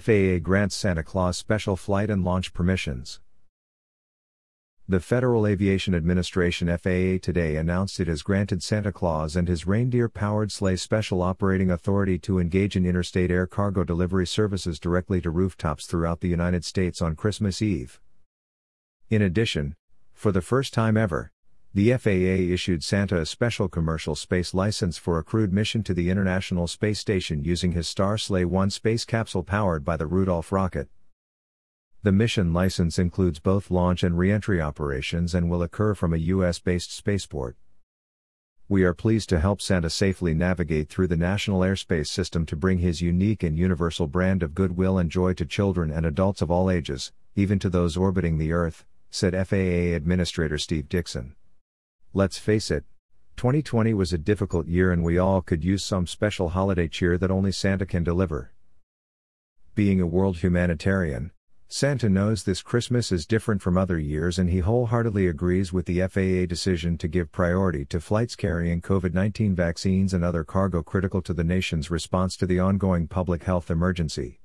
FAA grants Santa Claus special flight and launch permissions. The Federal Aviation Administration FAA today announced it has granted Santa Claus and his reindeer powered sleigh special operating authority to engage in interstate air cargo delivery services directly to rooftops throughout the United States on Christmas Eve. In addition, for the first time ever, the FAA issued Santa a special commercial space license for a crewed mission to the International Space Station using his Star Sleigh 1 space capsule powered by the Rudolph rocket. The mission license includes both launch and reentry operations and will occur from a U.S. based spaceport. We are pleased to help Santa safely navigate through the national airspace system to bring his unique and universal brand of goodwill and joy to children and adults of all ages, even to those orbiting the Earth, said FAA Administrator Steve Dickson. Let's face it, 2020 was a difficult year and we all could use some special holiday cheer that only Santa can deliver. Being a world humanitarian, Santa knows this Christmas is different from other years and he wholeheartedly agrees with the FAA decision to give priority to flights carrying COVID 19 vaccines and other cargo critical to the nation's response to the ongoing public health emergency.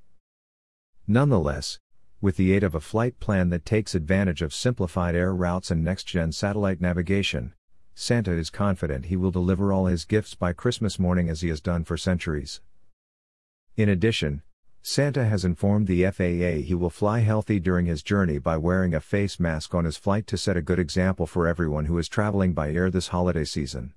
Nonetheless, with the aid of a flight plan that takes advantage of simplified air routes and next gen satellite navigation, Santa is confident he will deliver all his gifts by Christmas morning as he has done for centuries. In addition, Santa has informed the FAA he will fly healthy during his journey by wearing a face mask on his flight to set a good example for everyone who is traveling by air this holiday season.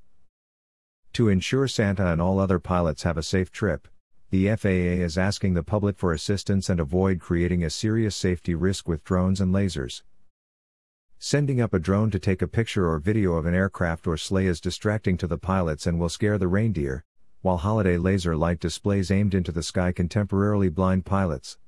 To ensure Santa and all other pilots have a safe trip, the FAA is asking the public for assistance and avoid creating a serious safety risk with drones and lasers. Sending up a drone to take a picture or video of an aircraft or sleigh is distracting to the pilots and will scare the reindeer, while holiday laser light displays aimed into the sky can temporarily blind pilots.